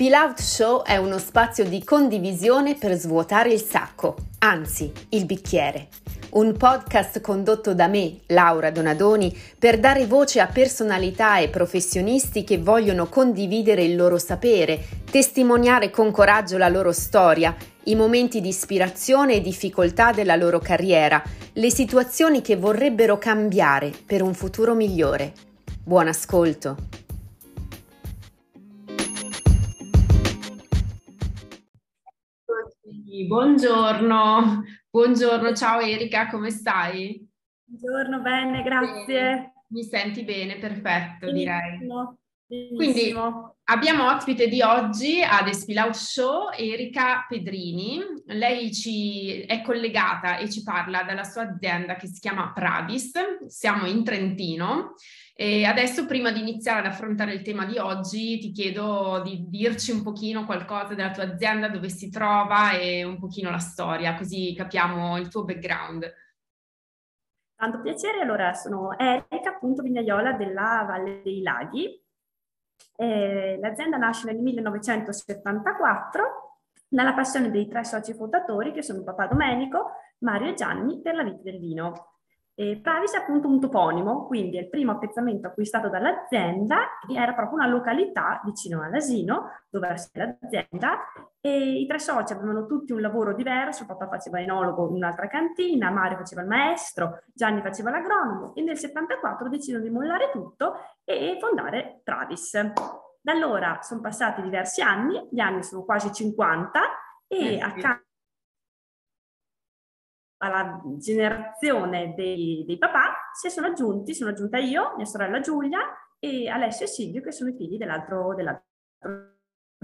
Spill Out Show è uno spazio di condivisione per svuotare il sacco, anzi il bicchiere. Un podcast condotto da me, Laura Donadoni, per dare voce a personalità e professionisti che vogliono condividere il loro sapere, testimoniare con coraggio la loro storia, i momenti di ispirazione e difficoltà della loro carriera, le situazioni che vorrebbero cambiare per un futuro migliore. Buon ascolto! Buongiorno, buongiorno, ciao Erika, come stai? Buongiorno, bene, grazie. Mi senti bene? Perfetto, Benissimo. Quindi abbiamo ospite di oggi ad Espilaut Show Erika Pedrini. Lei ci è collegata e ci parla della sua azienda che si chiama Pravis. Siamo in Trentino e adesso, prima di iniziare ad affrontare il tema di oggi, ti chiedo di dirci un pochino qualcosa della tua azienda, dove si trova e un pochino la storia, così capiamo il tuo background. Tanto piacere, allora sono Erika, appunto vignaiola della Valle dei Laghi. Eh, l'azienda nasce nel 1974 dalla passione dei tre soci fondatori che sono papà Domenico, Mario e Gianni per la vita del vino. E Pravis è appunto un toponimo, quindi è il primo appezzamento acquistato dall'azienda, era proprio una località vicino all'asino dove era l'azienda e i tre soci avevano tutti un lavoro diverso, papà faceva enologo in un'altra cantina, Mario faceva il maestro, Gianni faceva l'agronomo e nel 74 decidono di mollare tutto e fondare Travis. Da allora sono passati diversi anni, gli anni sono quasi 50 e eh, accanto alla generazione dei, dei papà si sono aggiunti, sono aggiunta io, mia sorella Giulia e Alessio e Silvio che sono i figli dell'altro, dell'altro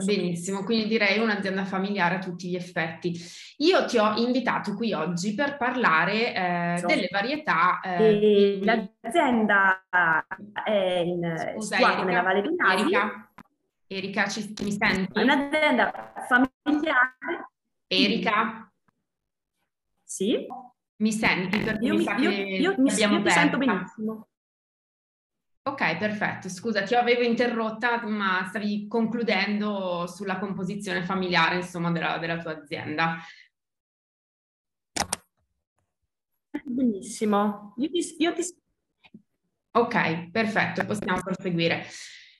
Benissimo, quindi direi un'azienda familiare a tutti gli effetti. Io ti ho invitato qui oggi per parlare eh, delle varietà. Eh, l'azienda è in, Scusa, Erika, nella Valle di Nasi. Erika, Erika ci, mi senti? È un'azienda familiare. Erika? Sì. Mi senti? Perché io mi, sa io, io, mi, io mi sento benissimo. Ok, perfetto. Scusa, ti avevo interrotta, ma stavi concludendo sulla composizione familiare, insomma, della, della tua azienda. Benissimo. Io ti, io ti... Ok, perfetto, possiamo proseguire.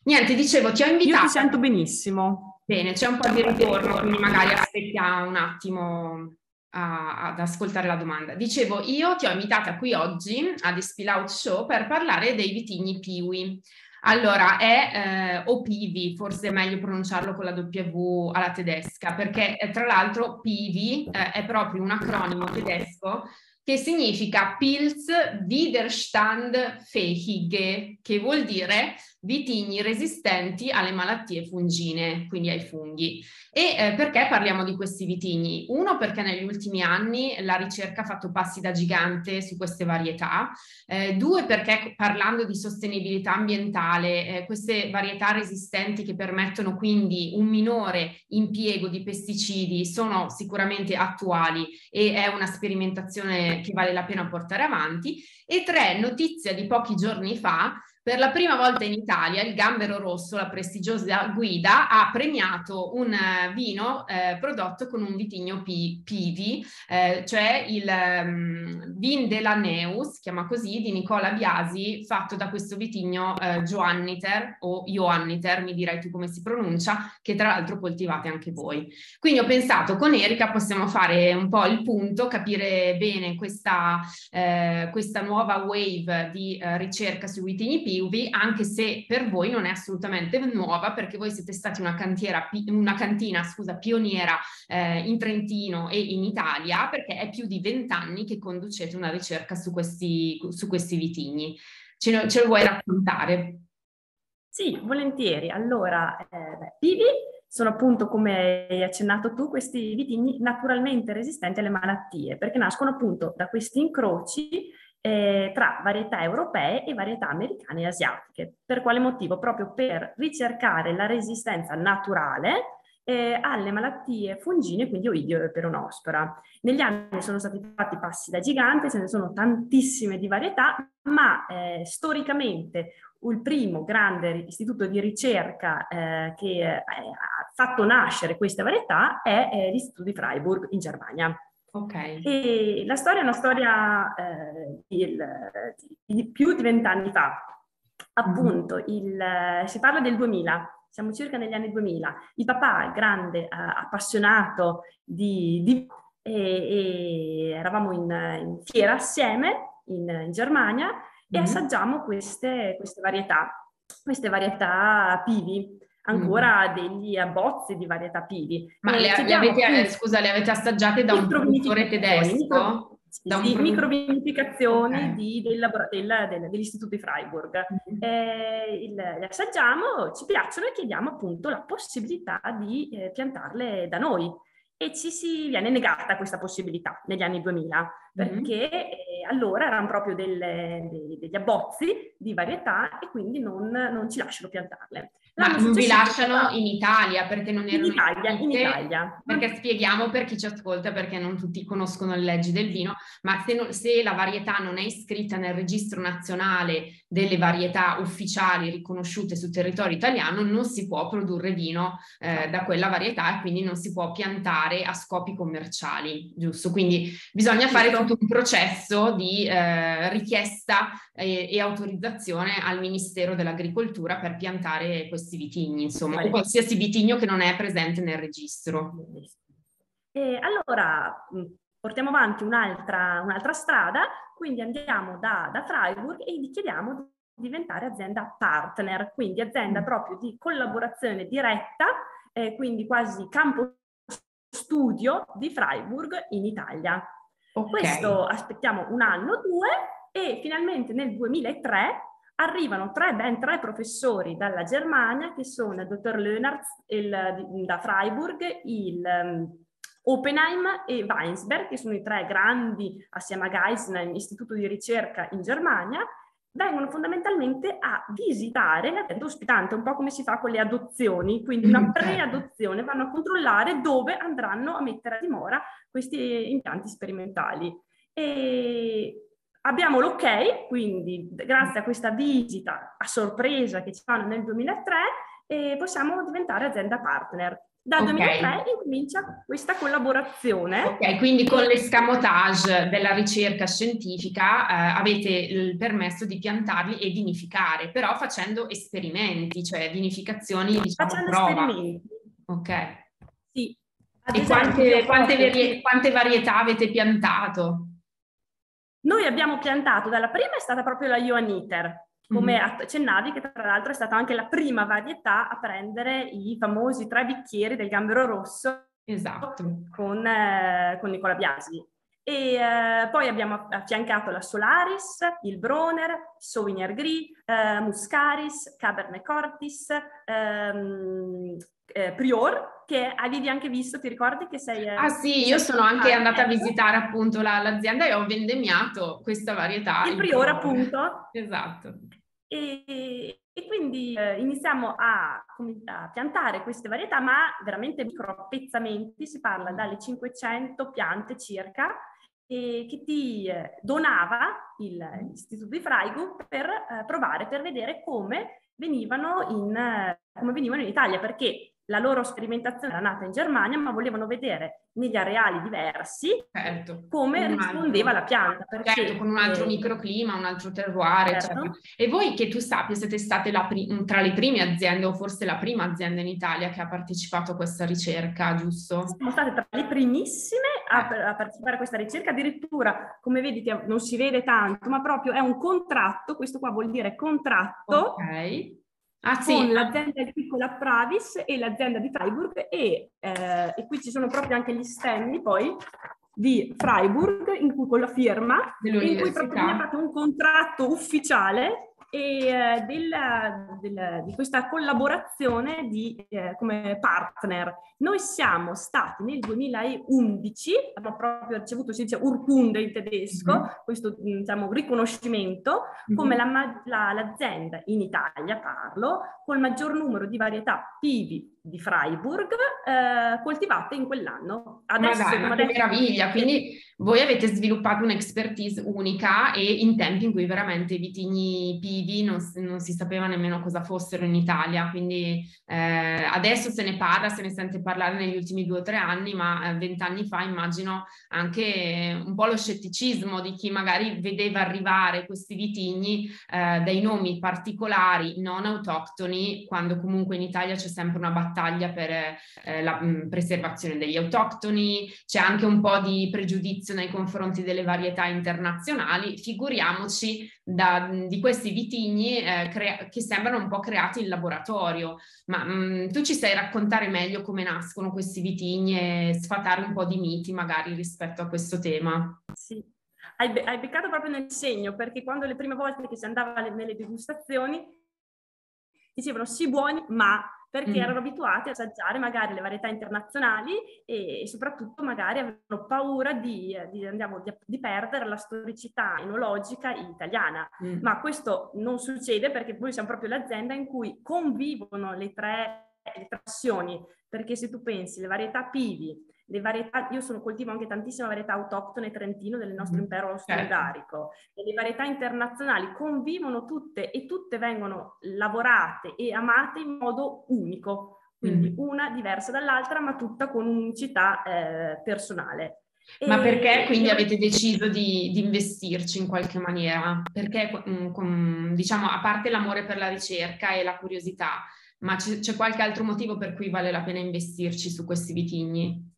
Niente, dicevo, ti ho invitato. Io ti sento benissimo. Bene, c'è un po' di ritorno, quindi magari aspettiamo un attimo a, ad ascoltare la domanda. Dicevo, io ti ho invitata qui oggi ad Spill Out Show per parlare dei vitigni Piwi. Allora, è eh, OPV, forse è meglio pronunciarlo con la W alla tedesca, perché eh, tra l'altro PV eh, è proprio un acronimo tedesco che significa Pils Widerstand Fähige, che vuol dire vitigni resistenti alle malattie fungine, quindi ai funghi. E eh, perché parliamo di questi vitigni? Uno, perché negli ultimi anni la ricerca ha fatto passi da gigante su queste varietà. Eh, due, perché parlando di sostenibilità ambientale, eh, queste varietà resistenti che permettono quindi un minore impiego di pesticidi sono sicuramente attuali e è una sperimentazione che vale la pena portare avanti. E tre, notizia di pochi giorni fa, per la prima volta in Italia il Gambero Rosso, la prestigiosa guida, ha premiato un uh, vino eh, prodotto con un vitigno P- Pivi, eh, cioè il um, Vin de la Neus, si chiama così, di Nicola Biasi, fatto da questo vitigno eh, Johanniter o Johanniter, mi direi tu come si pronuncia, che tra l'altro coltivate anche voi. Quindi ho pensato con Erika possiamo fare un po' il punto, capire bene questa, eh, questa nuova wave di eh, ricerca sui vitigni Pivi Piuvi, anche se per voi non è assolutamente nuova, perché voi siete stati una, cantiera, una cantina scusa, pioniera eh, in Trentino e in Italia, perché è più di vent'anni che conducete una ricerca su questi, su questi vitigni. Ce, ce, lo vuoi raccontare? Sì, volentieri. Allora, eh, Pivi sono appunto, come hai accennato tu, questi vitigni naturalmente resistenti alle malattie, perché nascono appunto da questi incroci eh, tra varietà europee e varietà americane e asiatiche. Per quale motivo? Proprio per ricercare la resistenza naturale eh, alle malattie fungine, quindi oidio e peronospora. Negli anni sono stati fatti passi da gigante, ce ne sono tantissime di varietà, ma eh, storicamente il primo grande istituto di ricerca eh, che eh, ha fatto nascere queste varietà è eh, l'Istituto di Freiburg in Germania. Okay. E la storia è una storia eh, di, di, più di vent'anni fa. Appunto, mm-hmm. il, si parla del 2000, siamo circa negli anni 2000. Il papà, grande, eh, appassionato di, di e, e, eravamo in, in, fiera assieme in, in Germania mm-hmm. e assaggiamo queste, queste varietà, queste varietà pivi ancora mm. degli abbozzi di varietà pivi. Ma le, le, avete, scusa, le avete assaggiate da un produttore tedesco? Micro, da sì, microvinificazioni okay. di, del del, del, dell'Istituto di Freiburg. Mm-hmm. Eh, il, le assaggiamo, ci piacciono e chiediamo appunto la possibilità di eh, piantarle da noi e ci si viene negata questa possibilità negli anni 2000 perché mm-hmm. eh, allora erano proprio delle, dei, degli abbozzi di varietà e quindi non, non ci lasciano piantarle. Ma non vi lasciano in Italia perché non erano in Italia, in Italia. Perché spieghiamo per chi ci ascolta, perché non tutti conoscono le leggi del vino, ma se, non, se, la varietà non è iscritta nel registro nazionale delle varietà ufficiali riconosciute sul territorio italiano, non si può produrre vino eh, da quella varietà e quindi non si può piantare a scopi commerciali, giusto? Quindi bisogna fare tutto un processo di eh, richiesta e, e autorizzazione al Ministero dell'Agricoltura per piantare questi vitigni, insomma, o qualsiasi vitigno che non è presente nel registro. E allora portiamo avanti un'altra, un'altra strada, quindi andiamo da, da Freiburg e gli chiediamo di diventare azienda partner, quindi azienda mm. proprio di collaborazione diretta, eh, quindi quasi campo studio di Freiburg in Italia. Okay. Questo aspettiamo un anno o due e finalmente nel 2003 arrivano tre, ben tre professori dalla Germania che sono il dottor il, da Freiburg, il um, Oppenheim e Weinsberg, che sono i tre grandi, assieme a Geisenheim, istituto di ricerca in Germania, vengono fondamentalmente a visitare l'azienda ospitante, un po' come si fa con le adozioni, quindi una pre-adozione, vanno a controllare dove andranno a mettere a dimora questi impianti sperimentali. E Abbiamo l'ok, quindi grazie a questa visita a sorpresa che ci fanno nel 2003, eh, possiamo diventare azienda partner. Dal okay. 2003 incomincia questa collaborazione. Ok, quindi con l'escamotage della ricerca scientifica eh, avete il permesso di piantarli e vinificare, però facendo esperimenti, cioè vinificazioni diciamo facendo prova. esperimenti. Ok. Sì. Ad e esempio, quante, quante, varie, quante varietà avete piantato? Noi abbiamo piantato, dalla prima è stata proprio la Johanniter, come mm-hmm. accennavi, che tra l'altro è stata anche la prima varietà a prendere i famosi tre bicchieri del gambero rosso esatto. con, eh, con Nicola Biasi. E eh, poi abbiamo affiancato la Solaris, il Broner, Sauvignon Gris, eh, Muscaris, Cabernet Cortis, ehm, eh, Prior, che avevi anche visto, ti ricordi che sei... Eh, ah sì, io sono anche andata a visitare appunto la, l'azienda e ho vendemmiato questa varietà. Il, il Prior appunto. Esatto. E, e quindi eh, iniziamo a, a, piantare queste varietà, ma veramente micro pezzamenti, si parla dalle 500 piante circa, e che ti eh, donava il, l'Istituto di Freiburg per eh, provare, per vedere come venivano in, come venivano in Italia, perché la loro sperimentazione era nata in Germania, ma volevano vedere negli areali diversi certo, come rispondeva altro, la pianta. Perché, certo, con un altro eh, microclima, un altro terroir, certo. E voi che tu sappia siete state pri- tra le prime aziende, o forse la prima azienda in Italia che ha partecipato a questa ricerca, giusto? Siamo state tra le primissime a, a partecipare a questa ricerca, addirittura, come vedi, non si vede tanto, ma proprio è un contratto, questo qua vuol dire contratto. Ok ah, sì. con l'azienda agricola Pravis e l'azienda di Freiburg e, eh, e, qui ci sono proprio anche gli stemmi poi di Freiburg in cui, con la firma in cui proprio viene fatto un contratto ufficiale e eh, della, della, di questa collaborazione di, eh, come partner. Noi siamo stati nel 2011, abbiamo proprio ricevuto, si dice Urkunde in tedesco, mm-hmm. questo diciamo, riconoscimento mm-hmm. come la, la, l'azienda in Italia, parlo, col maggior numero di varietà pivi di Freiburg eh, coltivate in quell'anno. Adesso, ma dai, che meraviglia! Quindi voi avete sviluppato un'expertise unica e in tempi in cui veramente i vitigni pivi non, non si sapeva nemmeno cosa fossero in Italia, quindi eh, adesso se ne parla, se ne sente parlare negli ultimi due o tre anni, ma eh, vent'anni fa immagino anche un po' lo scetticismo di chi magari vedeva arrivare questi vitigni eh, dai nomi particolari non autoctoni, quando comunque in Italia c'è sempre una battaglia battaglia per eh, la mh, mm, preservazione degli autoctoni, c'è anche un po' di pregiudizio nei confronti delle varietà internazionali, figuriamoci da, di questi vitigni eh, crea- che sembrano un po' creati in laboratorio. Ma mh, tu ci sai raccontare meglio come nascono questi vitigni e sfatare un po' di miti magari rispetto a questo tema? Sì, hai, be- hai, beccato proprio nel segno, perché quando le prime volte che si andava nelle degustazioni dicevano sì buoni, ma perché mm. erano abituati a assaggiare magari le varietà internazionali e, e soprattutto magari avevano paura di, di, andiamo, di, di, perdere la storicità enologica italiana. Mm. Ma questo non succede perché noi siamo proprio l'azienda in cui convivono le tre, le tre passioni, perché se tu pensi le varietà pivi, le varietà, io sono, coltivo anche tantissime varietà autoctone trentino del nostro mm. impero austro-ungarico certo. e le varietà internazionali convivono tutte e tutte vengono lavorate e amate in modo unico, quindi mm. una diversa dall'altra ma tutta con un'unicità eh, personale. Ma perché quindi avete deciso di, di, investirci in qualche maniera? Perché, mm, diciamo, a parte l'amore per la ricerca e la curiosità, ma c'è, c'è qualche altro motivo per cui vale la pena investirci su questi vitigni?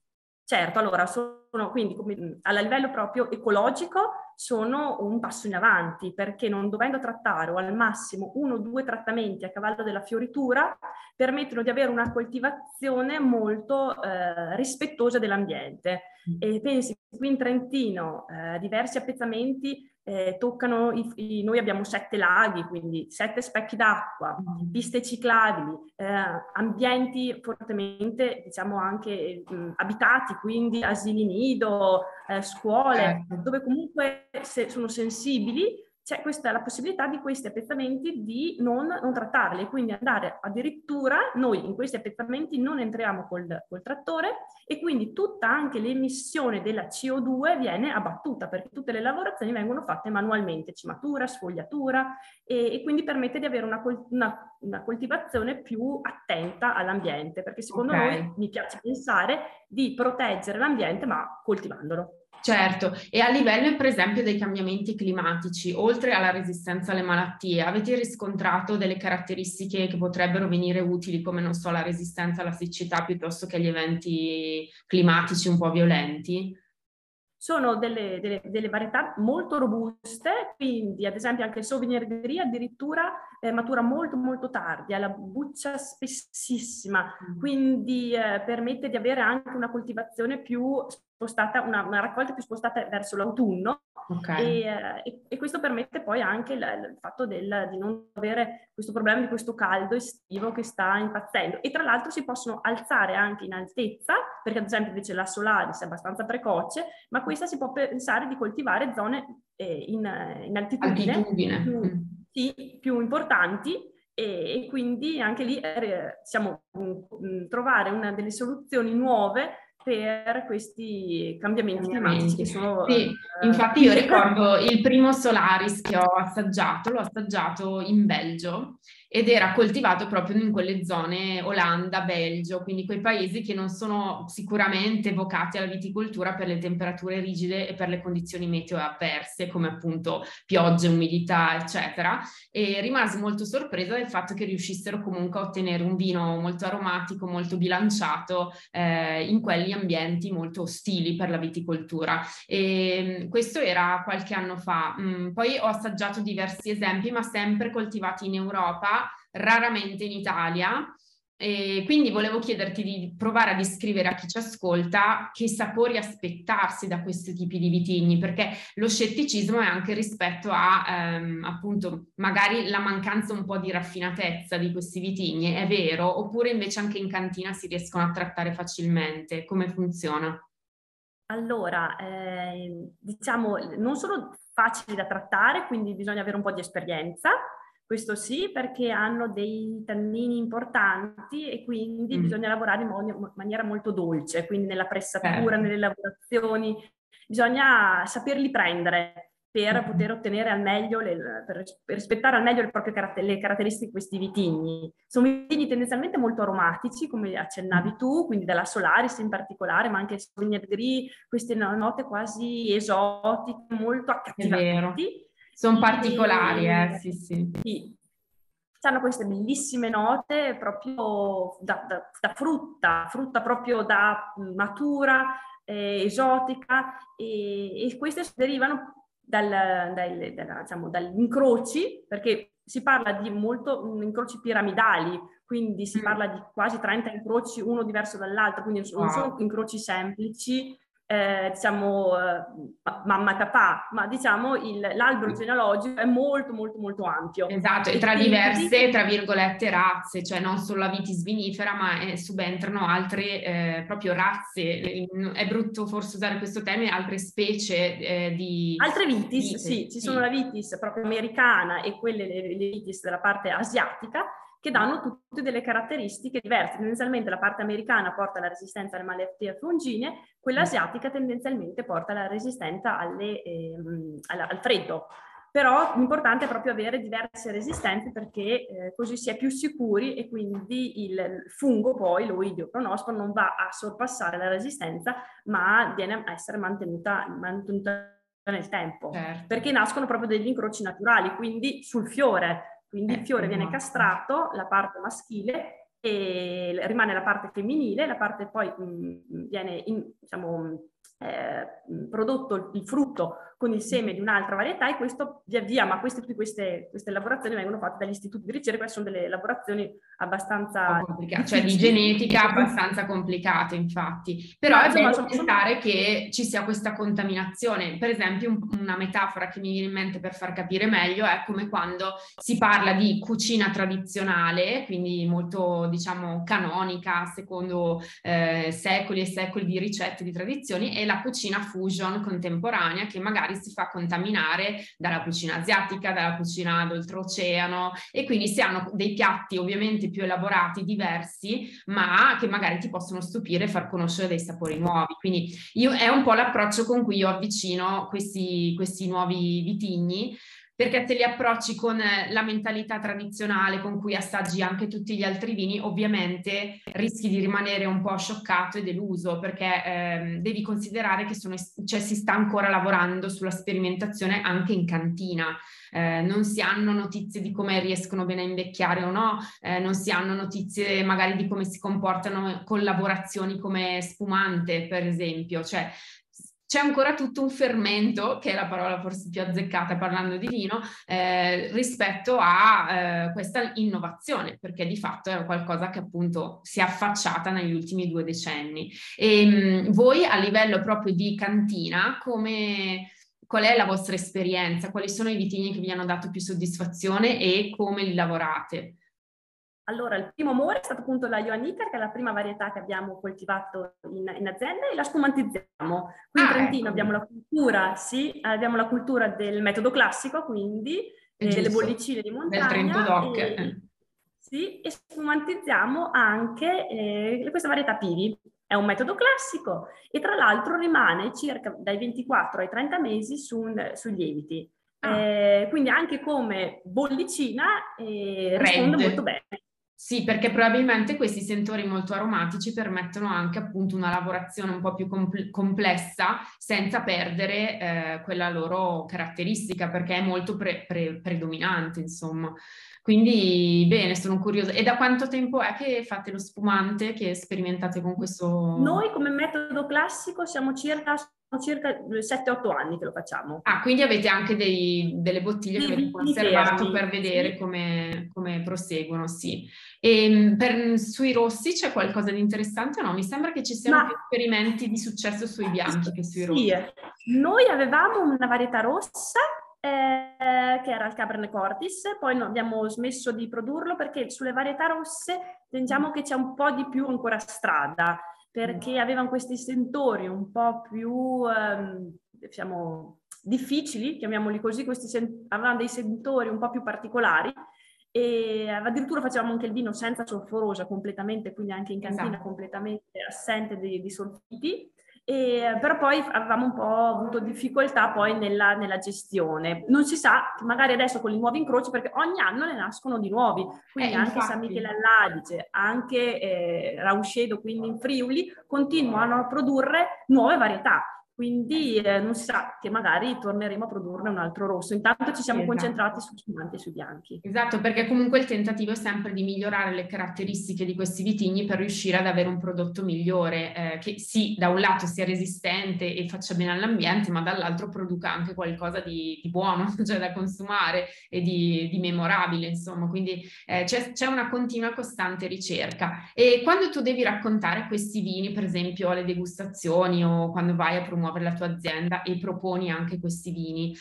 Certo, allora sono quindi come, a livello proprio ecologico sono un passo in avanti perché non dovendo trattare o al massimo uno o due trattamenti a cavallo della fioritura permettono di avere una coltivazione molto eh, rispettosa dell'ambiente. Mm. E pensi qui in Trentino eh, diversi appezzamenti eh, toccano, i, i, noi abbiamo sette laghi, quindi sette specchi d'acqua, mm. piste ciclabili, eh, ambienti fortemente, diciamo, anche mh, abitati, quindi asili nido, eh, scuole, certo. dove comunque se, sono sensibili c'è questa la possibilità di questi appezzamenti di non, non, trattarli, quindi andare addirittura, noi in questi appezzamenti non entriamo col, col, trattore e quindi tutta anche l'emissione della CO2 viene abbattuta perché tutte le lavorazioni vengono fatte manualmente, cimatura, sfogliatura e, e quindi permette di avere una, una, una, coltivazione più attenta all'ambiente perché secondo okay. noi mi piace pensare di proteggere l'ambiente ma coltivandolo. Certo, e a livello per esempio dei cambiamenti climatici, oltre alla resistenza alle malattie, avete riscontrato delle caratteristiche che potrebbero venire utili, come non so, la resistenza alla siccità piuttosto che agli eventi climatici un po' violenti? sono delle, delle, delle, varietà molto robuste, quindi ad esempio anche il Sauvignon Gris addirittura eh, matura molto molto tardi, ha la buccia spessissima, mm. quindi eh, permette di avere anche una coltivazione più spostata, una, una raccolta più spostata verso l'autunno okay. e, e, e, questo permette poi anche il, il fatto del, di non avere questo problema di questo caldo estivo che sta impazzendo e tra l'altro si possono alzare anche in altezza perché ad esempio invece la Solaris è abbastanza precoce ma questa si può pensare di coltivare zone eh, in, in, altitudine, altitudine. Più, mm. sì, più importanti e, quindi anche lì eh, siamo mh, trovare una delle soluzioni nuove per questi cambiamenti, climatici. Sono, sì, uh, infatti io ricordo il primo Solaris che ho assaggiato, l'ho assaggiato in Belgio ed era coltivato proprio in quelle zone Olanda, Belgio, quindi quei paesi che non sono sicuramente vocati alla viticoltura per le temperature rigide e per le condizioni meteo avverse, come appunto piogge, umidità, eccetera. E rimasi molto sorpresa del fatto che riuscissero comunque a ottenere un vino molto aromatico, molto bilanciato eh, in quegli ambienti molto ostili per la viticoltura. E mm, questo era qualche anno fa. Mm, poi ho assaggiato diversi esempi, ma sempre coltivati in Europa raramente in Italia. E quindi volevo chiederti di provare a descrivere a chi ci ascolta che sapori aspettarsi da questi tipi di vitigni, perché lo scetticismo è anche rispetto a ehm, appunto magari la mancanza un po' di raffinatezza di questi vitigni, è vero? Oppure invece anche in cantina si riescono a trattare facilmente? Come funziona? Allora, eh, diciamo, non sono facili da trattare, quindi bisogna avere un po' di esperienza questo sì, perché hanno dei tannini importanti e quindi mm. bisogna lavorare in mo- maniera molto dolce, quindi nella pressatura, eh. nelle lavorazioni, bisogna saperli prendere per poter ottenere al meglio, le, per, rispettare al meglio le proprie caratter- le caratteristiche di questi vitigni. Sono vitigni tendenzialmente molto aromatici, come accennavi tu, quindi della Solaris in particolare, ma anche Sauvignon Gris, queste note quasi esotiche, molto accattivanti sono particolari, eh, sì, sì. sì. Hanno queste bellissime note proprio da, da, da frutta, frutta proprio da matura, eh, esotica, e, e, queste derivano dal, dal, dal, diciamo, dagli incroci, perché si parla di molto incroci piramidali, quindi si mm. parla di quasi 30 incroci uno diverso dall'altro, quindi non wow. sono incroci semplici, eh, diciamo eh, mamma papà, ma diciamo il, l'albero genealogico è molto molto molto ampio. Esatto, e tra diverse, tra virgolette, razze, cioè non solo la vitis vinifera, ma eh, subentrano altre eh, proprio razze, è brutto forse usare questo termine, altre specie eh, di... Altre vitis, vitis sì, ci sono la vitis proprio americana e quelle le, le vitis della parte asiatica, che danno tutte delle caratteristiche diverse. Tendenzialmente la parte americana porta alla resistenza alle malattie fungine, quella mm. asiatica tendenzialmente porta alla resistenza alle, eh, al, al freddo. Però l'importante è proprio avere diverse resistenze perché eh, così si è più sicuri e quindi il fungo poi, l'oidio pronospo, non va a sorpassare la resistenza ma viene a essere mantenuta, mantenuta nel tempo. Certo. Perché nascono proprio degli incroci naturali, quindi sul fiore quindi il fiore viene castrato, la parte maschile, e rimane la parte femminile, la parte poi mh, viene in, diciamo, eh, prodotto il frutto con il seme di un'altra varietà e questo via via, ma queste, queste, queste lavorazioni vengono fatte dagli istituti di ricerca, sono delle lavorazioni abbastanza complicate, cioè di genetica abbastanza complicate infatti, però no, è bello sono, pensare che ci sia questa contaminazione, per esempio un, una metafora che mi viene in mente per far capire meglio è come quando si parla di cucina tradizionale, quindi molto diciamo canonica, secondo eh, secoli e secoli di ricette, di tradizioni, e la cucina fusion contemporanea che magari si fa contaminare dalla cucina asiatica, dalla cucina d'oltreoceano e quindi si hanno dei piatti ovviamente più elaborati, diversi, ma che magari ti possono stupire e far conoscere dei sapori nuovi. Quindi io, è un po' l'approccio con cui io avvicino questi, questi nuovi vitigni perché se li approcci con eh, la mentalità tradizionale con cui assaggi anche tutti gli altri vini, ovviamente rischi di rimanere un po' scioccato e deluso, perché eh, devi considerare che sono, cioè, si sta ancora lavorando sulla sperimentazione anche in cantina. Eh, non si hanno notizie di come riescono bene a invecchiare o no, eh, non si hanno notizie magari di come si comportano collaborazioni come spumante, per esempio. Cioè, c'è ancora tutto un fermento, che è la parola forse più azzeccata parlando di vino, eh, rispetto a eh, questa innovazione, perché di fatto è qualcosa che appunto si è affacciata negli ultimi due decenni. E mh, voi a livello proprio di cantina, come, qual è la vostra esperienza? Quali sono i vitigni che vi hanno dato più soddisfazione e come li lavorate? Allora, il primo amore è stato appunto la Johanniter, che è la prima varietà che abbiamo coltivato in, in azienda e la spumantizziamo. Qui ah, in Trentino ecco. abbiamo la cultura, sì, abbiamo la cultura del metodo classico, quindi eh, delle bollicine di montagna. Del Trento Doc. E, eh. Sì, e spumantizziamo anche eh, questa varietà Pivi. È un metodo classico e tra l'altro rimane circa dai 24 ai 30 mesi su, sui lieviti. Ah. Eh, quindi anche come bollicina eh, risponde molto bene. Sì, perché probabilmente questi sentori molto aromatici permettono anche appunto una lavorazione un po' più compl- complessa senza perdere eh, quella loro caratteristica perché è molto pre- pre- predominante, insomma. Quindi bene, sono curiosa. E da quanto tempo è che fate lo spumante, che sperimentate con questo? Noi come metodo classico siamo circa circa 7-8 anni che lo facciamo. Ah, quindi avete anche dei, delle bottiglie che avete conservato per vedere sì. come, come, proseguono, sì. E ehm, per, sui rossi c'è qualcosa di interessante o no? Mi sembra che ci siano Ma... più esperimenti di successo sui bianchi che sui rossi. Sì, noi avevamo una varietà rossa eh, che era il Cabernet Cortis, poi no, abbiamo smesso di produrlo perché sulle varietà rosse pensiamo che c'è un po' di più ancora strada perché mm. avevano questi sentori un po' più, ehm, diciamo, difficili, chiamiamoli così, questi sen- avevano dei sentori un po' più particolari e addirittura facevamo anche il vino senza solforosa completamente, quindi anche in cantina esatto. completamente assente di, di solfiti. E, però poi avevamo un po' avuto difficoltà poi nella, nella, gestione. Non si sa, magari adesso con i nuovi incroci, perché ogni anno ne nascono di nuovi, quindi eh, anche infatti. San Michele all'Adige, anche eh, Rauscedo, quindi in Friuli, continuano a produrre nuove varietà quindi eh, non si sa che magari torneremo a produrne un altro rosso. Intanto ci siamo esatto. concentrati su spumanti e sui bianchi. Esatto, perché comunque il tentativo è sempre di migliorare le caratteristiche di questi vitigni per riuscire ad avere un prodotto migliore, eh, che sì, da un lato sia resistente e faccia bene all'ambiente, ma dall'altro produca anche qualcosa di, di buono, cioè da consumare e di, di memorabile, insomma. Quindi eh, c'è, c'è una continua costante ricerca. E quando tu devi raccontare questi vini, per esempio alle degustazioni o quando vai a promuovere promuovere la tua azienda e proponi anche questi vini.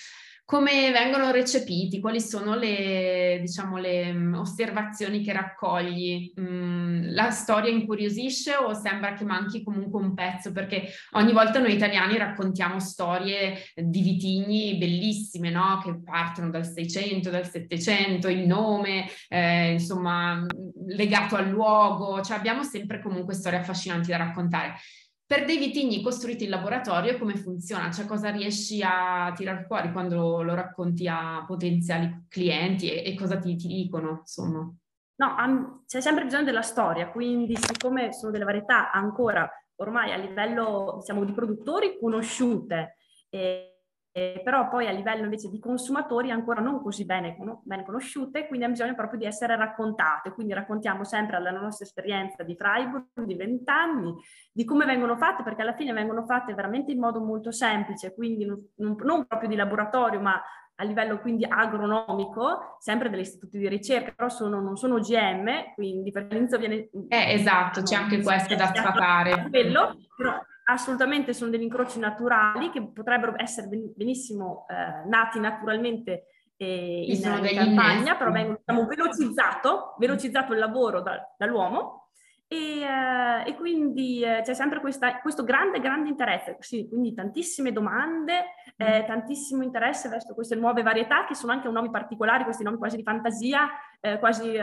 Come vengono recepiti? Quali sono le, diciamo, le mm, osservazioni che raccogli? Mm, la storia incuriosisce o sembra che manchi comunque un pezzo? Perché ogni volta noi italiani raccontiamo storie di vitigni bellissime, no? Che partono dal 600, dal 700, il nome, eh, insomma, legato al luogo. Cioè abbiamo sempre comunque storie affascinanti da raccontare per dei vitigni costruiti in laboratorio come funziona? Cioè cosa riesci a tirar fuori quando lo racconti a potenziali clienti e, e cosa ti, ti, dicono, insomma? No, um, c'è sempre bisogno della storia, quindi siccome sono delle varietà ancora ormai a livello, diciamo, di produttori conosciute, eh, eh, però poi a livello invece di consumatori ancora non così bene, no? bene conosciute, quindi ha bisogno proprio di essere raccontate. Quindi raccontiamo sempre alla nostra esperienza di Freiburg di vent'anni, di come vengono fatte, perché alla fine vengono fatte veramente in modo molto semplice, quindi non, non proprio di laboratorio, ma a livello quindi agronomico, sempre degli istituti di ricerca, però sono, non sono OGM, quindi per l'inizio viene... Eh, esatto, c'è anche questo da sfatare. Quello, però assolutamente sono degli incroci naturali che potrebbero essere benissimo eh, nati naturalmente eh, in, in campagna, però vengono diciamo, velocizzato, velocizzato il lavoro da, dall'uomo. E, eh, e quindi eh, c'è sempre questa, questo grande, grande interesse, sì, quindi tantissime domande, eh, tantissimo interesse verso queste nuove varietà che sono anche nomi particolari, questi nomi quasi di fantasia, eh, quasi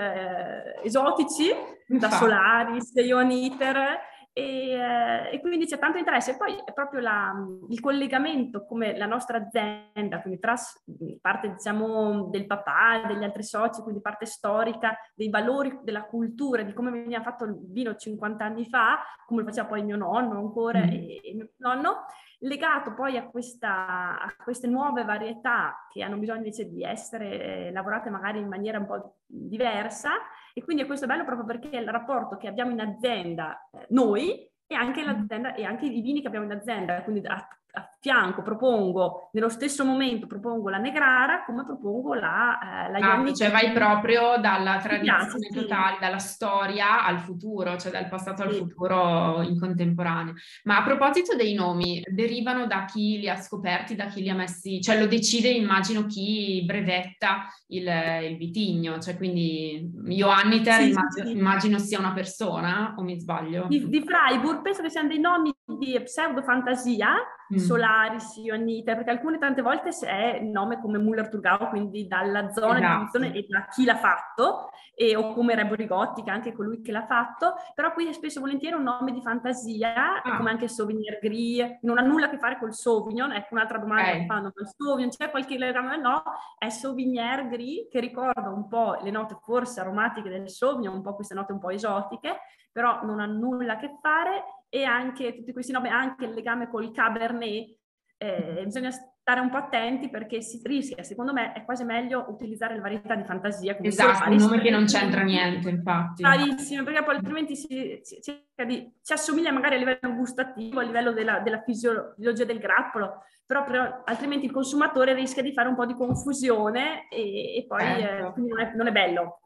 esotici, da Solaris, Ioniter, e, eh, e, quindi c'è tanto interesse. E poi è proprio la, il collegamento come la nostra azienda, quindi tra parte diciamo del papà, degli altri soci, quindi parte storica, dei valori della cultura, di come veniva fatto il vino 50 anni fa, come lo faceva poi mio nonno ancora mm. e, e mio nonno, legato poi a, questa, a, queste nuove varietà che hanno bisogno invece di essere lavorate magari in maniera un po' diversa. E quindi questo è bello proprio perché il rapporto che abbiamo in azienda eh, noi e anche, l'azienda, e anche i vini che abbiamo in azienda, quindi a, a fianco propongo, nello stesso momento propongo la Negrara come propongo la, eh, la ah, Cioè vai proprio dalla tradizione piace, totale, sì. dalla storia al futuro, cioè dal passato al sì. futuro in contemporanea. Ma a proposito dei nomi, derivano da chi li ha scoperti, da chi li ha messi, cioè lo decide immagino chi brevetta il, il vitigno, cioè quindi Johanniter sì, immagino, immagino, sia una persona o mi sbaglio? Di, di Freiburg penso che siano dei nomi di pseudo fantasia mm. Solaris, Ionite, perché alcune tante volte è nome come Muller Turgau, quindi dalla zona esatto. di produzione e da chi l'ha fatto, e, o come Rigotti, che è anche colui che l'ha fatto, però qui è spesso volentieri un nome di fantasia, ah. come anche Sauvignon Gris, non ha nulla a che fare col Sauvignon, ecco un'altra domanda okay. che fanno col Sauvignon, c'è qualche legame? No, è Sauvignon Gris, che ricorda un po' le note forse aromatiche del Sauvignon, un po' queste note un po' esotiche, però non ha nulla a che fare e anche tutti questi nomi, anche il legame col Cabernet, eh, bisogna stare un po' attenti perché si rischia, secondo me è quasi meglio utilizzare le varietà di fantasia. Come esatto, un nome che non c'entra niente, infatti. Bravissimo, perché poi altrimenti si, si, di, si, assomiglia magari a livello gustativo, a livello della, della fisiologia del grappolo, però, però, altrimenti il consumatore rischia di fare un po' di confusione e, e poi eh, ecco. non, è, non, è, bello.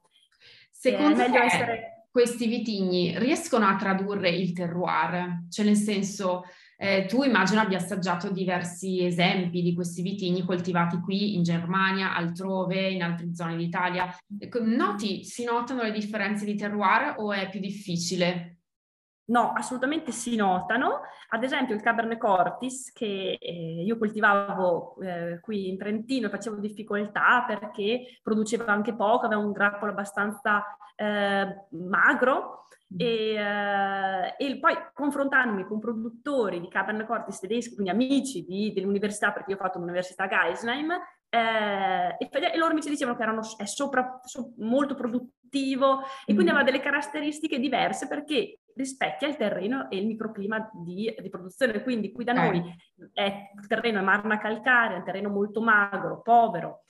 Secondo è meglio essere questi vitigni riescono a tradurre il terroir? Cioè nel senso, eh, tu immagino abbia assaggiato diversi esempi di questi vitigni coltivati qui in Germania, altrove, in altre zone d'Italia. Noti, si notano le differenze di terroir o è più difficile? No, assolutamente si notano. Ad esempio il Cabernet Cortis che eh, io coltivavo eh, qui in Trentino e facevo difficoltà perché produceva anche poco, aveva un grappolo abbastanza eh, magro mm. e, eh, e, poi confrontandomi con produttori di Cabernet Cortis tedeschi, quindi amici di, dell'università, perché io ho fatto l'università Geisheim, eh, e, e, loro mi dicevano che erano, è sopra, so, molto produttivo e quindi mm. aveva delle caratteristiche diverse perché rispecchia il terreno e il microclima di, di produzione. Quindi qui da noi è, il terreno è marna calcarea, un terreno molto magro, povero,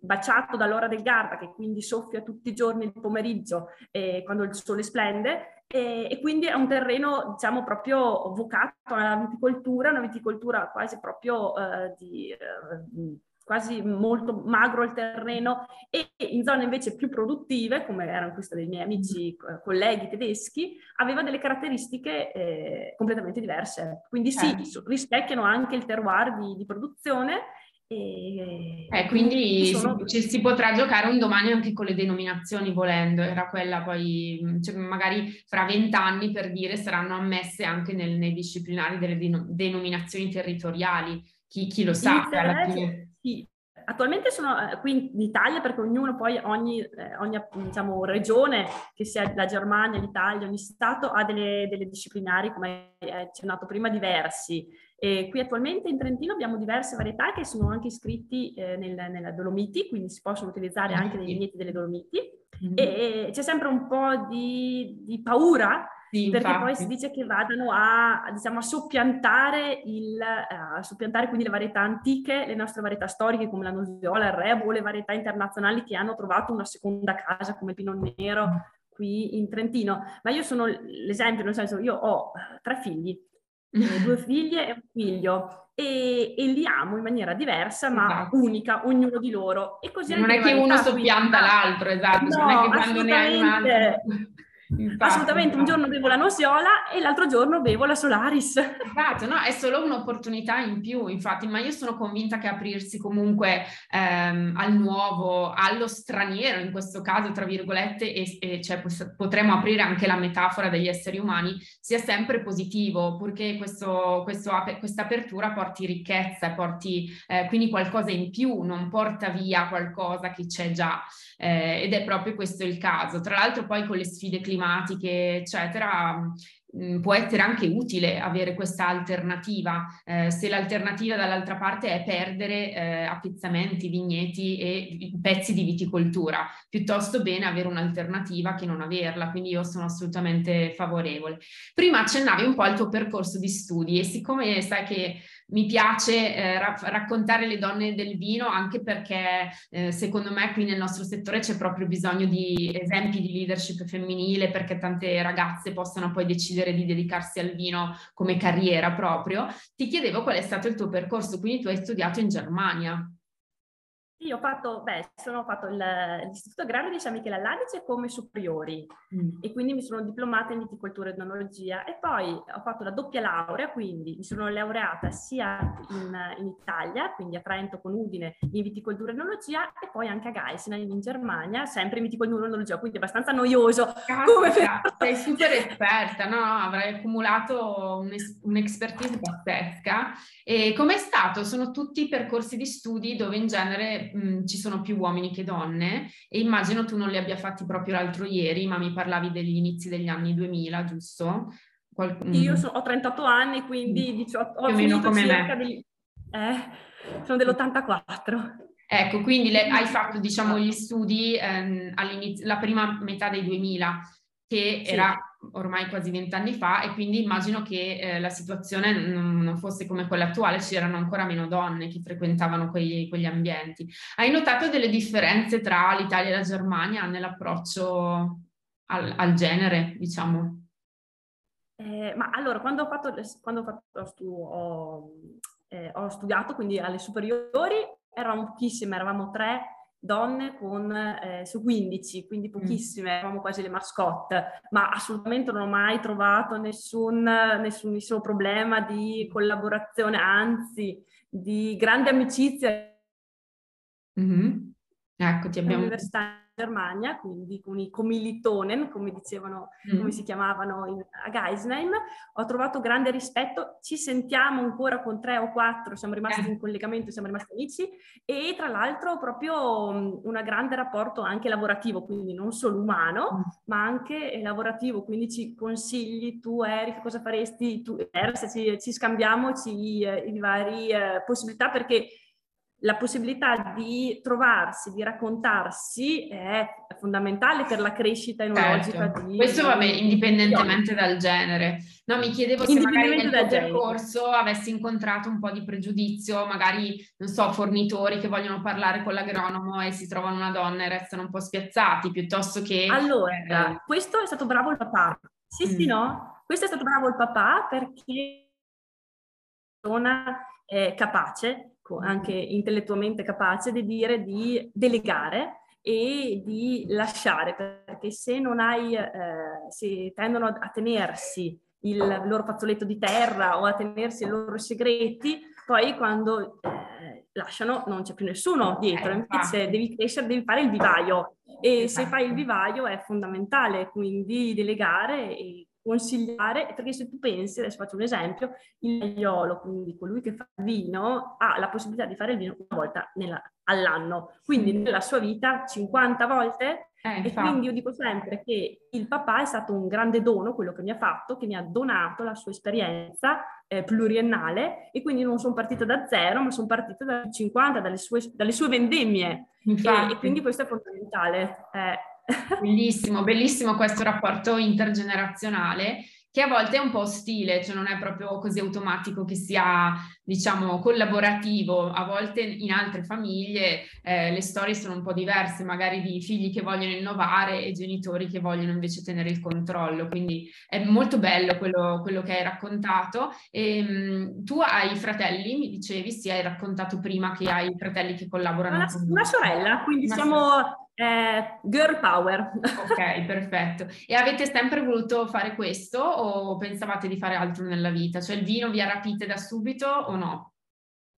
baciato dall'ora del Garda che quindi soffia tutti i giorni il pomeriggio eh, quando il sole splende e, e, quindi è un terreno diciamo proprio vocato alla viticoltura, una viticoltura quasi proprio eh, di... Quasi molto magro il terreno e in zone invece più produttive, come erano queste dei miei amici colleghi tedeschi, aveva delle caratteristiche eh, completamente diverse. Quindi sì, eh. rispecchiano anche il terroir di, di produzione. E, eh, quindi sono... si, si, potrà giocare un domani anche con le denominazioni volendo, era quella poi, cioè magari fra vent'anni per dire saranno ammesse anche nel, nei disciplinari delle denominazioni territoriali, chi, chi lo sa. Alla fine attualmente sono eh, qui in Italia perché ognuno poi, ogni, eh, ogni diciamo, regione, che sia la Germania, l'Italia, ogni Stato ha delle, delle disciplinari, come hai accennato prima, diversi. E qui attualmente in Trentino abbiamo diverse varietà che sono anche iscritti eh, nel, nella Dolomiti, quindi si possono utilizzare anche dei vigneti delle Dolomiti. Mm-hmm. E, e, c'è sempre un po' di, di paura sì, perché poi si dice che vadano a, diciamo, a soppiantare, il, eh, a soppiantare quindi le varietà antiche, le nostre varietà storiche come la nosiola, il rebo, le varietà internazionali che hanno trovato una seconda casa come il Pinot Nero mm. qui in Trentino. Ma io sono l'esempio, nel senso io ho tre figli, eh, due figlie e un figlio e, e, li amo in maniera diversa ma esatto. unica, ognuno di loro. E così non è che uno soppianta l'altro, esatto, no, non è che quando ne hai un altro... Infatti, Assolutamente, un giorno bevo la Nosiola e l'altro giorno bevo la Solaris. Esatto, no, è solo un'opportunità in più, infatti, ma io sono convinta che aprirsi comunque ehm, al nuovo, allo straniero, in questo caso, tra virgolette, e, e cioè, potremmo aprire anche la metafora degli esseri umani, sia sempre positivo, purché questo, questo, questa apertura porti ricchezza, porti eh, quindi qualcosa in più, non porta via qualcosa che c'è già. Eh, ed è proprio questo il caso. Tra l'altro poi con le sfide climatiche, eccetera, Mm, può essere anche utile avere questa alternativa, eh, se l'alternativa dall'altra parte è perdere eh, appezzamenti, vigneti e pezzi di viticoltura, piuttosto bene avere un'alternativa che non averla, quindi io sono assolutamente favorevole. Prima accennavi un po' al tuo percorso di studi e siccome sai che mi piace eh, ra- raccontare le donne del vino anche perché eh, secondo me qui nel nostro settore c'è proprio bisogno di esempi di leadership femminile perché tante ragazze possano poi decidere di dedicarsi al vino come carriera proprio, ti chiedevo qual è stato il tuo percorso, quindi tu hai studiato in Germania. Io ho fatto, beh, sono fatto il, l'istituto agrario di San Michele all'Adige come superiori mm. e quindi mi sono diplomata in viticoltura e enologia e poi ho fatto la doppia laurea, quindi mi sono laureata sia in, in Italia, quindi a Trento con Udine in viticoltura e enologia e poi anche a Geisenheim in Germania, sempre in viticoltura e enologia, quindi abbastanza noioso. Come sei super esperta, no? Avrai accumulato un'es- un'expertise pazzesca. E com'è stato? Sono tutti percorsi di studi dove in genere mh, ci sono più uomini che donne e immagino tu non li abbia fatti proprio l'altro ieri, ma mi parlavi degli inizi degli anni 2000, giusto? Qual- Io so, ho 38 anni, quindi 18, ho meno come me. Di, eh, sono dell'84. Ecco, quindi le, hai fatto diciamo gli studi ehm, all'inizio, la prima metà dei 2000, che sì. era ormai quasi vent'anni fa e quindi immagino che eh, la situazione non, fosse come quella attuale, c'erano ancora meno donne che frequentavano quegli, quegli ambienti. Hai notato delle differenze tra l'Italia e la Germania nell'approccio al, al genere, diciamo? Eh, ma allora, quando ho fatto, quando ho, fatto, stu- ho, eh, ho studiato, quindi alle superiori, eravamo pochissime, eravamo tre donne con, eh, su 15, quindi mm. pochissime, eravamo quasi le mascotte, ma assolutamente non ho mai trovato nessun, nessunissimo problema di collaborazione, anzi di grande amicizia. Mm-hmm. Ecco, ti abbiamo... Germania, quindi con i Comilitonen, come dicevano, mm. come si chiamavano in, a Geisheim. Ho trovato grande rispetto, ci sentiamo ancora con tre o quattro, siamo rimasti eh. in collegamento, siamo rimasti amici e tra l'altro proprio un grande rapporto anche lavorativo, quindi non solo umano, mm. ma anche lavorativo, quindi ci consigli tu Erika cosa faresti, tu Erika, ci, ci scambiamo ci, eh, i vari eh, possibilità perché la possibilità di trovarsi, di raccontarsi è fondamentale per la crescita enologica certo. di... Questo vabbè, indipendentemente dal genere. No, mi chiedevo se magari nel tuo percorso avessi incontrato un po' di pregiudizio, magari, non so, fornitori che vogliono parlare con l'agronomo e si trovano una donna e restano un po' spiazzati, piuttosto che... Allora, eh... questo è stato bravo il papà. Sì, mm. sì, no? Questo è stato bravo il papà perché è una eh, capace anche intellettualmente capace di dire di delegare e di lasciare, perché se non hai, eh, se tendono a tenersi il loro fazzoletto di terra o a tenersi i loro segreti, poi quando eh, lasciano non c'è più nessuno dietro, invece devi crescere, devi fare il vivaio. E se fai il vivaio è fondamentale, quindi delegare e consigliare, perché se tu pensi, adesso faccio un esempio, il maiolo, quindi colui che fa il vino, ha la possibilità di fare il vino una volta nella, all'anno, quindi nella sua vita 50 volte. Eh, e quindi io dico sempre che il papà è stato un grande dono, quello che mi ha fatto, che mi ha donato la sua esperienza eh, pluriennale e quindi non sono partita da zero, ma sono partita da 50, dalle sue, dalle sue vendemmie. E, e, quindi questo è fondamentale. Eh, Bellissimo, bellissimo questo rapporto intergenerazionale che a volte è un po' ostile, cioè non è proprio così automatico che sia, diciamo, collaborativo. A volte in altre famiglie eh, le storie sono un po' diverse, magari di figli che vogliono innovare e genitori che vogliono invece tenere il controllo. Quindi è molto bello quello, quello che hai raccontato. E, ehm, mh, tu hai fratelli, mi dicevi, sì, hai raccontato prima che hai fratelli che collaborano una, con Una sorella, quindi una siamo... Sorella eh, girl power. Ok, perfetto. E avete sempre voluto fare questo o pensavate di fare altro nella vita? Cioè il vino vi ha rapite da subito o no?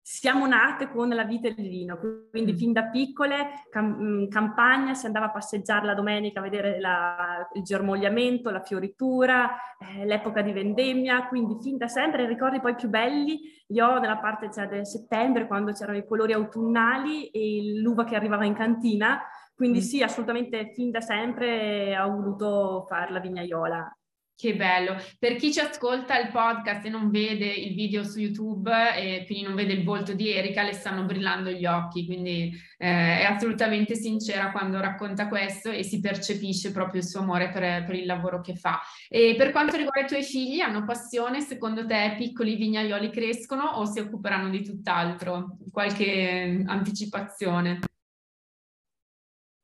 Siamo nate con la vita del vino, quindi fin da piccole, cam- in mm, campagna, si andava a passeggiare la domenica a vedere la, il germogliamento, la fioritura, eh, l'epoca di vendemmia, quindi fin da sempre i ricordi poi più belli li ho nella parte cioè, del settembre, quando c'erano i colori autunnali e l'uva che arrivava in cantina, quindi mm. sì, assolutamente fin da sempre ho voluto fare la vignaiola. Che bello. Per chi ci ascolta il podcast e non vede il video su YouTube e quindi non vede il volto di Erika, le stanno brillando gli occhi, quindi eh, è assolutamente sincera quando racconta questo e si percepisce proprio il suo amore per, per, il lavoro che fa. E per quanto riguarda i tuoi figli, hanno passione? Secondo te piccoli vignaioli crescono o si occuperanno di tutt'altro? Qualche anticipazione?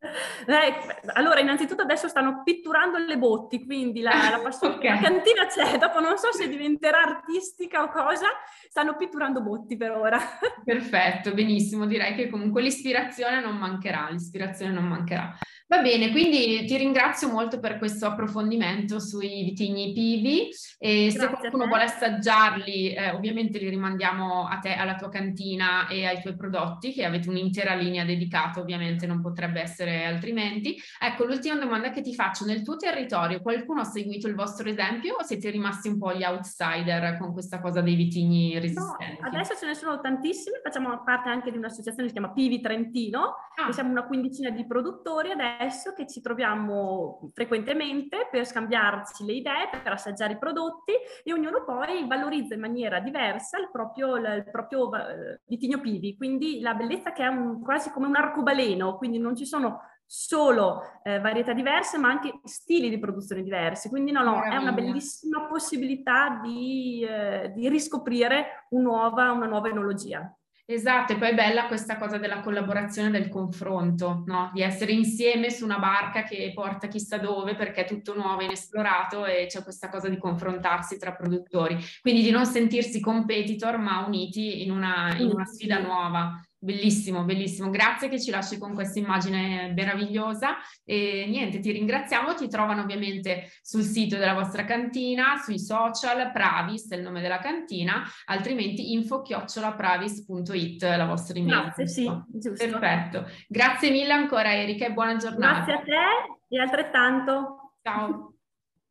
Eh, allora, innanzitutto adesso stanno pitturando le botti, quindi la, la, passione, okay. la cantina c'è, dopo non so se diventerà artistica o cosa, stanno pitturando botti per ora. Perfetto, benissimo, direi che comunque l'ispirazione non mancherà, l'ispirazione non mancherà. Va bene, quindi ti ringrazio molto per questo approfondimento sui vitigni pivi e Grazie se qualcuno vuole assaggiarli, eh, ovviamente li rimandiamo a te, alla tua cantina e ai tuoi prodotti, che avete un'intera linea dedicata, ovviamente non potrebbe essere altrimenti. Ecco, l'ultima domanda che ti faccio, nel tuo territorio qualcuno ha seguito il vostro esempio o siete rimasti un po' gli outsider con questa cosa dei vitigni resistenti? No, adesso ce ne sono tantissimi, facciamo parte anche di un'associazione che si chiama Pivi Trentino, ah. siamo una quindicina di produttori adesso adesso che ci troviamo frequentemente per scambiarci le idee, per assaggiare i prodotti e ognuno poi valorizza in maniera diversa il proprio, il proprio eh, vitigno pivi. Quindi la bellezza che è un, quasi come un arcobaleno, quindi non ci sono solo eh, varietà diverse, ma anche stili di produzione diversi. Quindi no, no, è una bellissima possibilità di, eh, di riscoprire un nuova, una nuova enologia. Esatto, e poi è bella questa cosa della collaborazione, del confronto, no? di essere insieme su una barca che porta chissà dove perché è tutto nuovo, inesplorato e c'è questa cosa di confrontarsi tra produttori. Quindi di non sentirsi competitor ma uniti in una, in una sfida nuova. Bellissimo, bellissimo. Grazie che ci lasci con questa immagine meravigliosa. E niente, ti ringraziamo. Ti trovano ovviamente sul sito della vostra cantina, sui social, Pravis è il nome della cantina, altrimenti info-pravis.it la vostra email. Grazie, sì, giusto. Perfetto. Grazie mille ancora Erika e buona giornata. Grazie a te e altrettanto. Ciao.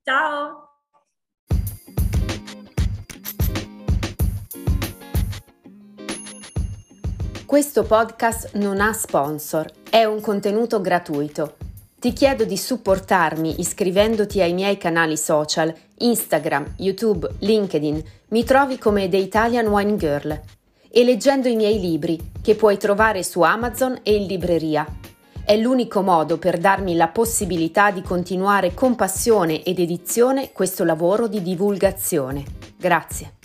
Ciao. Questo podcast non ha sponsor, è un contenuto gratuito. Ti chiedo di supportarmi iscrivendoti ai miei canali social, Instagram, YouTube, LinkedIn, mi trovi come The Italian Wine Girl, e leggendo i miei libri che puoi trovare su Amazon e in libreria. È l'unico modo per darmi la possibilità di continuare con passione ed edizione questo lavoro di divulgazione. Grazie.